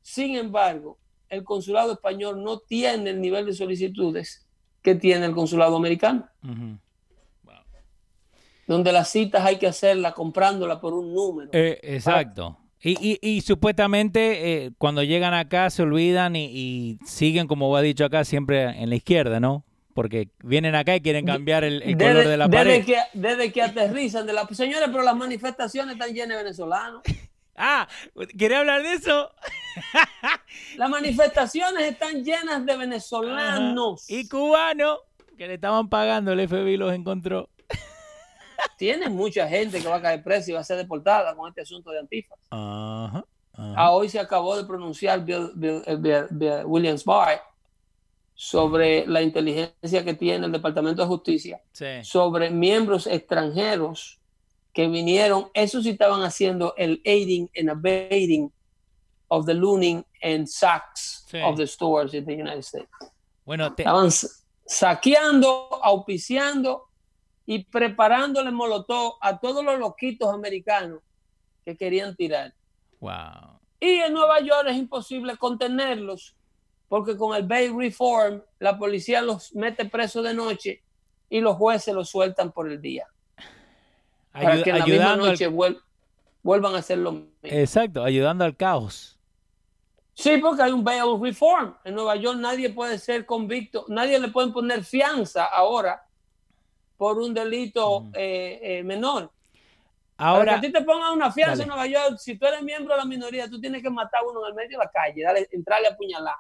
sin embargo, el consulado español no tiene el nivel de solicitudes que tiene el consulado americano. Donde las citas hay que hacerlas comprándolas por un número. Eh, exacto. Y, y, y supuestamente eh, cuando llegan acá se olvidan y, y siguen, como has dicho acá, siempre en la izquierda, ¿no? Porque vienen acá y quieren cambiar el, el desde, color de la desde pared. que, desde que aterrizan de la señores, pero las manifestaciones están llenas de venezolanos. Ah, ¿querés hablar de eso? Las manifestaciones están llenas de venezolanos. Ajá. Y cubano, que le estaban pagando, el FBI los encontró. Tiene mucha gente que va a caer presa y va a ser deportada con este asunto de Antifa. Ajá. ajá. Ah, hoy se acabó de pronunciar Bill- Bill- eh, Bill- Williams Barr sobre la inteligencia que tiene el Departamento de Justicia Sí. sobre miembros extranjeros que vinieron, esos sí estaban haciendo el aiding and abetting of the looting and sacks Sí. of the stores in the United States. Bueno, te- Estaban saqueando, auspiciando y preparándole molotov a todos los loquitos americanos que querían tirar. wow. Y en Nueva York es imposible contenerlos porque con el Bay Reform la policía los mete presos de noche y los jueces los sueltan por el día. Para que en la misma al- noche vuel- vuelvan a hacer lo mismo. Exacto, ayudando al caos. Sí, porque hay un bail reform. En Nueva York nadie puede ser convicto, nadie le pueden poner fianza ahora por un delito eh, eh, menor. Para Ahora, que a ti te pongan una fianza Dale. en Nueva York, si tú eres miembro de la minoría, tú tienes que matar a uno en el medio de la calle, dale, entrarle a apuñalar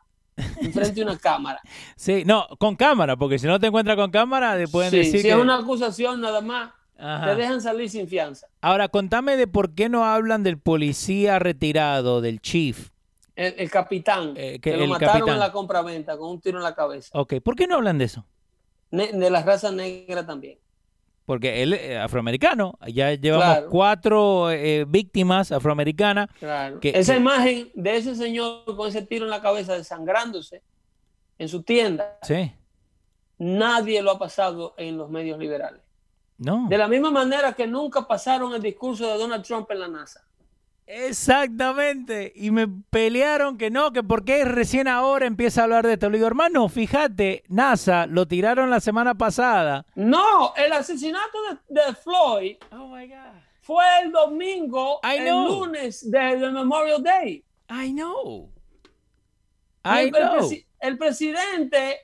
enfrente de una cámara. sí, no, con cámara, porque si no te encuentras con cámara, te pueden Sí, decir si que... es una acusación nada más, Ajá. te dejan salir sin fianza. Ahora, contame de por qué no hablan del policía retirado, del chief. El, el capitán, Eh, que que, lo mataron capitán. en la compraventa con un tiro en la cabeza. Ok, ¿por qué no hablan de eso? De la raza negra también. Porque él es afroamericano, ya llevamos Claro. cuatro eh, víctimas afroamericanas. Claro. Que- Esa que- imagen de ese señor con ese tiro en la cabeza desangrándose en su tienda, Sí, nadie lo ha pasado en los medios liberales. no. De la misma manera que nunca pasaron el discurso de Donald Trump en la NASA. Exactamente. Y me pelearon que no, que por qué recién ahora empieza a hablar de esto. Le digo, hermano, fíjate, NASA lo tiraron la semana pasada. No, el asesinato de, de Floyd Oh my God. fue el domingo, el lunes de- del Memorial Day. I know. I el, el know. presi- el presidente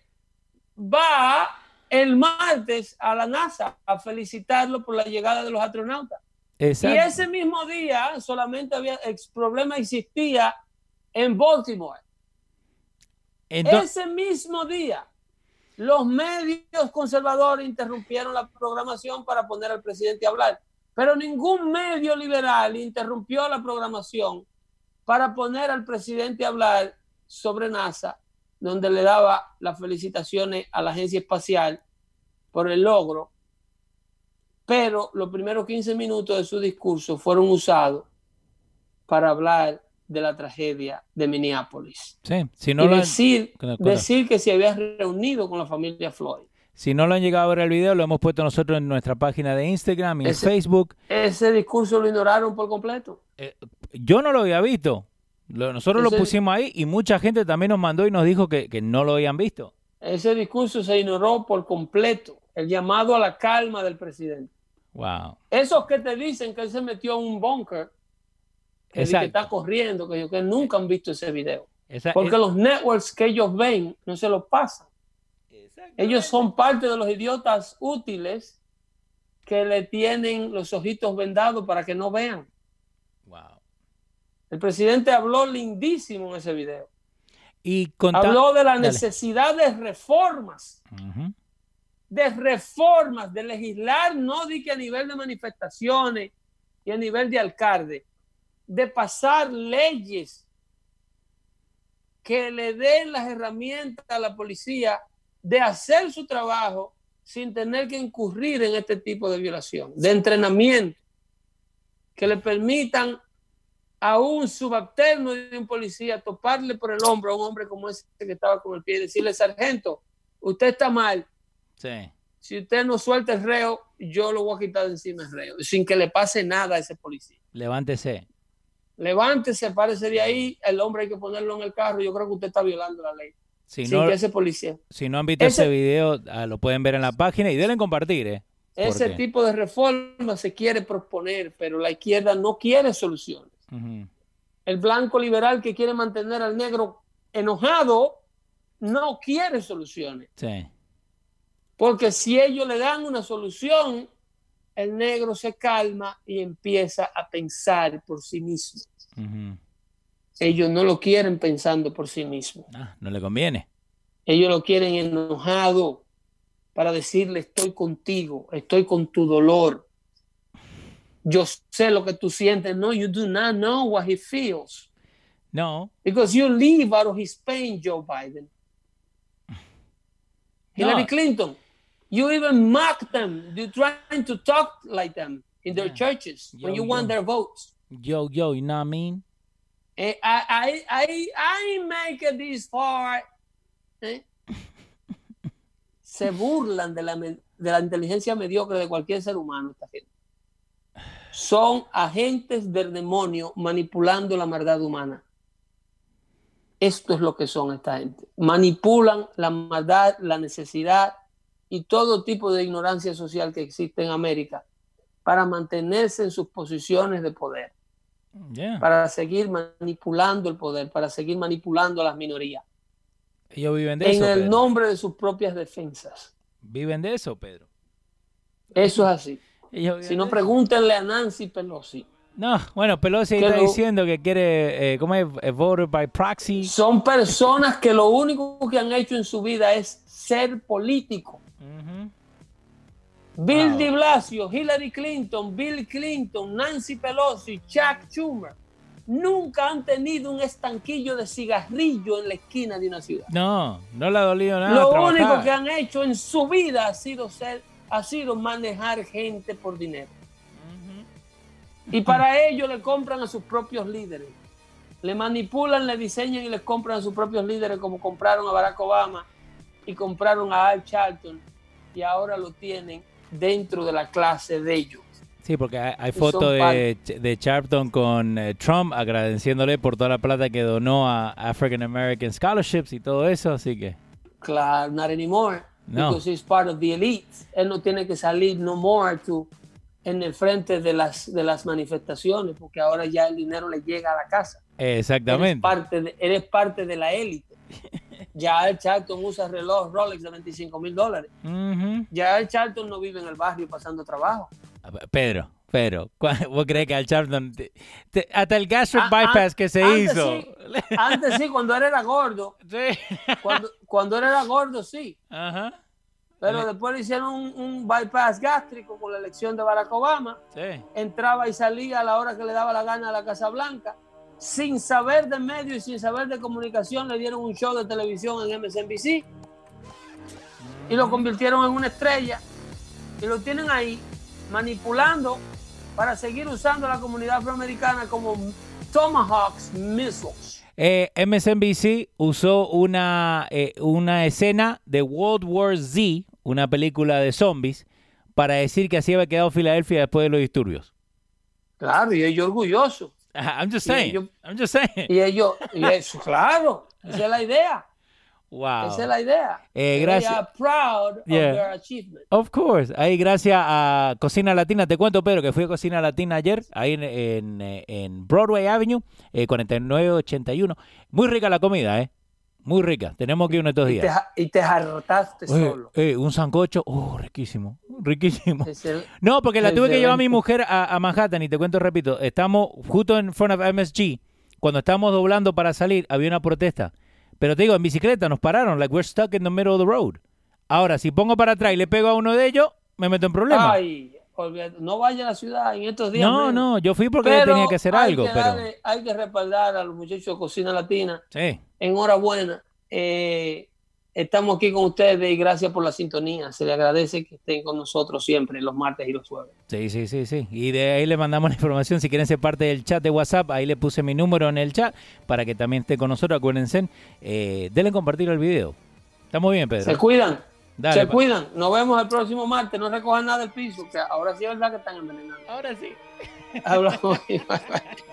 va el martes a la NASA a felicitarlo por la llegada de los astronautas. Y ese mismo día solamente había, el problema existía en Baltimore. Entonces, ese mismo día, los medios conservadores interrumpieron la programación para poner al presidente a hablar. Pero ningún medio liberal interrumpió la programación para poner al presidente a hablar sobre NASA, donde le daba las felicitaciones a la agencia espacial por el logro. Pero los primeros 15 minutos de su discurso fueron usados para hablar de la tragedia de Minneapolis sí, si no, y han, decir, que se había reunido con la familia Floyd. si no lo han llegado a ver el video, lo hemos puesto nosotros en nuestra página de Instagram y en Facebook. Ese discurso lo ignoraron por completo. Yo no lo había visto. Nosotros lo pusimos ahí y mucha gente también nos mandó y nos dijo que, que no lo habían visto. Ese discurso se ignoró por completo. El llamado a la calma del presidente. Wow. Esos que te dicen que él se metió en un bunker, que, está corriendo, que, que nunca han visto ese video. Esa- Porque es- los networks que ellos ven no se los pasan. Ellos son parte de los idiotas útiles que le tienen los ojitos vendados para que no vean. Wow. El presidente habló lindísimo en ese video. Y Habló de la Dale. necesidad de reformas, Ujú. De reformas, de legislar, no di que a nivel de manifestaciones y a nivel de alcalde, de pasar leyes que le den las herramientas a la policía de hacer su trabajo sin tener que incurrir en este tipo de violación, de entrenamiento, que le permitan a un subalterno de un policía toparle por el hombro a un hombre como ese que estaba con el pie y decirle, sargento, usted está mal, Sí. si usted no suelta el reo, yo lo voy a quitar de encima el reo, sin que le pase nada a ese policía. Levántese. Levántese, párese de ahí, el hombre hay que ponerlo en el carro, yo creo que usted está violando la ley. Si sin no, que ese policía. si no han visto Ese- ese video, ah, lo pueden ver en la página y denle compartir, ¿eh? Ese qué? tipo de reforma se quiere proponer, pero la izquierda no quiere soluciones. El blanco liberal que quiere mantener al negro enojado no quiere soluciones. Sí. Porque si ellos le dan una solución, el negro se calma y empieza a pensar por sí mismo. Ellos no lo quieren pensando por sí mismo. Ah, no le conviene. Ellos lo quieren enojado para decirle estoy contigo, estoy con tu dolor. Yo sé lo que tú sientes. No, you do not know what he feels. No. Because you live out of his pain, Joe Biden. Hillary No. Clinton, you even mock them. You're trying to talk like them in their Yeah. churches when Yo, you want their votes. Yo, yo, you know what I mean? Eh, I, I, I, make it this far. ¿eh? Se burlan de la, de la inteligencia mediocre de cualquier ser humano, esta gente. Son agentes del demonio manipulando la maldad humana. Esto es lo que son esta gente. Manipulan la maldad, la necesidad y todo tipo de ignorancia social que existe en América para mantenerse en sus posiciones de poder, para seguir manipulando el poder, para seguir manipulando a las minorías. Ellos viven de en eso. En el Pedro. nombre de sus propias defensas. Viven de eso, Pedro. Eso es así. Ellos Si no, pregúntenle a Nancy Pelosi. No, bueno, Pelosi está lo- diciendo que quiere, eh, ¿cómo es? Eh, Voter by proxy. Son personas que lo único que han hecho en su vida es ser político. Bill Wow. de Blasio, Hillary Clinton, Bill Clinton, Nancy Pelosi, Chuck Schumer, nunca han tenido un estanquillo de cigarrillo en la esquina de una ciudad. No, no le ha dolido nada. Lo trabajar. único que han hecho en su vida ha sido ser, ha sido manejar gente por dinero. Y para ello le compran a sus propios líderes. Le manipulan, le diseñan y les compran a sus propios líderes, como compraron a Barack Obama y compraron a Al Charlton, y ahora lo tienen dentro de la clase de ellos. Sí, porque hay, fotos de, de Sharpton con eh, Trump agradeciéndole por toda la plata que donó a African American Scholarships y todo eso, así que Claro, not anymore, No. because he's part of the elite. Él no tiene que salir no more to, en el frente de las, de las manifestaciones, porque ahora ya el dinero le llega a la casa. Eres exactamente. parte de, eres parte de la élite. Ya el Charlton usa reloj Rolex de 25 mil dólares. Ujú. Ya el Charlton no vive en el barrio pasando trabajo. Pedro, Pedro, ¿cu- ¿vos crees que al te- te- hasta el gastric Ah, ah, bypass que se antes hizo? sí. Antes sí, cuando él era gordo, Sí. cuando, cuando él era gordo sí, Ajá. pero después le hicieron un, un bypass gástrico con la elección de Barack Obama, Sí. entraba y salía a la hora que le daba la gana a la Casa Blanca, sin saber de medio y sin saber de comunicación, le dieron un show de televisión en MSNBC y lo convirtieron en una estrella y lo tienen ahí manipulando para seguir usando a la comunidad afroamericana como Tomahawks missiles. Eh, MSNBC usó una, eh, una escena de World War Z, una película de zombies, para decir que así había quedado Filadelfia después de los disturbios. Claro, y ellos orgullosos. I'm just saying. ellos- I'm just saying. Y ellos, y eso, claro, esa es la idea. Wow. Esa es la idea. Eh, They gracias. are proud of Yeah. their achievement. Of course. Ahí gracias a Cocina Latina. Te cuento, Pedro, que fui a Cocina Latina ayer, ahí en, en, eh, en Broadway Avenue, eh, 4981. Muy rica la comida, ¿eh? Muy rica. Tenemos que ir uno estos Y te, días. y te hartaste Oye, solo. eh, un sancocho, oh, riquísimo, riquísimo. El- No, porque la tuve que llevar a mi mujer a, a Manhattan y te cuento, repito, estamos justo en front of MSG. Cuando estábamos doblando para salir, había una protesta. Pero te digo, en bicicleta nos pararon, like we're stuck in the middle of the road. Ahora, si pongo para atrás y le pego a uno de ellos, me meto en problemas. Ay, no vaya a la ciudad en estos días. no, menos. no, yo fui porque Pero tenía que hacer hay algo, que pero darle- hay que respaldar a los muchachos de Cocina Latina. sí. Enhorabuena. Eh, estamos aquí con ustedes y gracias por la sintonía. Se le agradece que estén con nosotros siempre los martes y los jueves. Sí, sí, sí, sí. Y de ahí le mandamos la información. Si quieren ser parte del chat de WhatsApp, ahí le puse mi número en el chat para que también esté con nosotros. Acuérdense, eh, denle compartir el video. Estamos bien, Pedro. Se cuidan. Dale, se cuidan. Nos vemos el próximo martes. No recojan nada del piso. Que ahora sí es verdad que están envenenando. Ahora sí. Hablamos.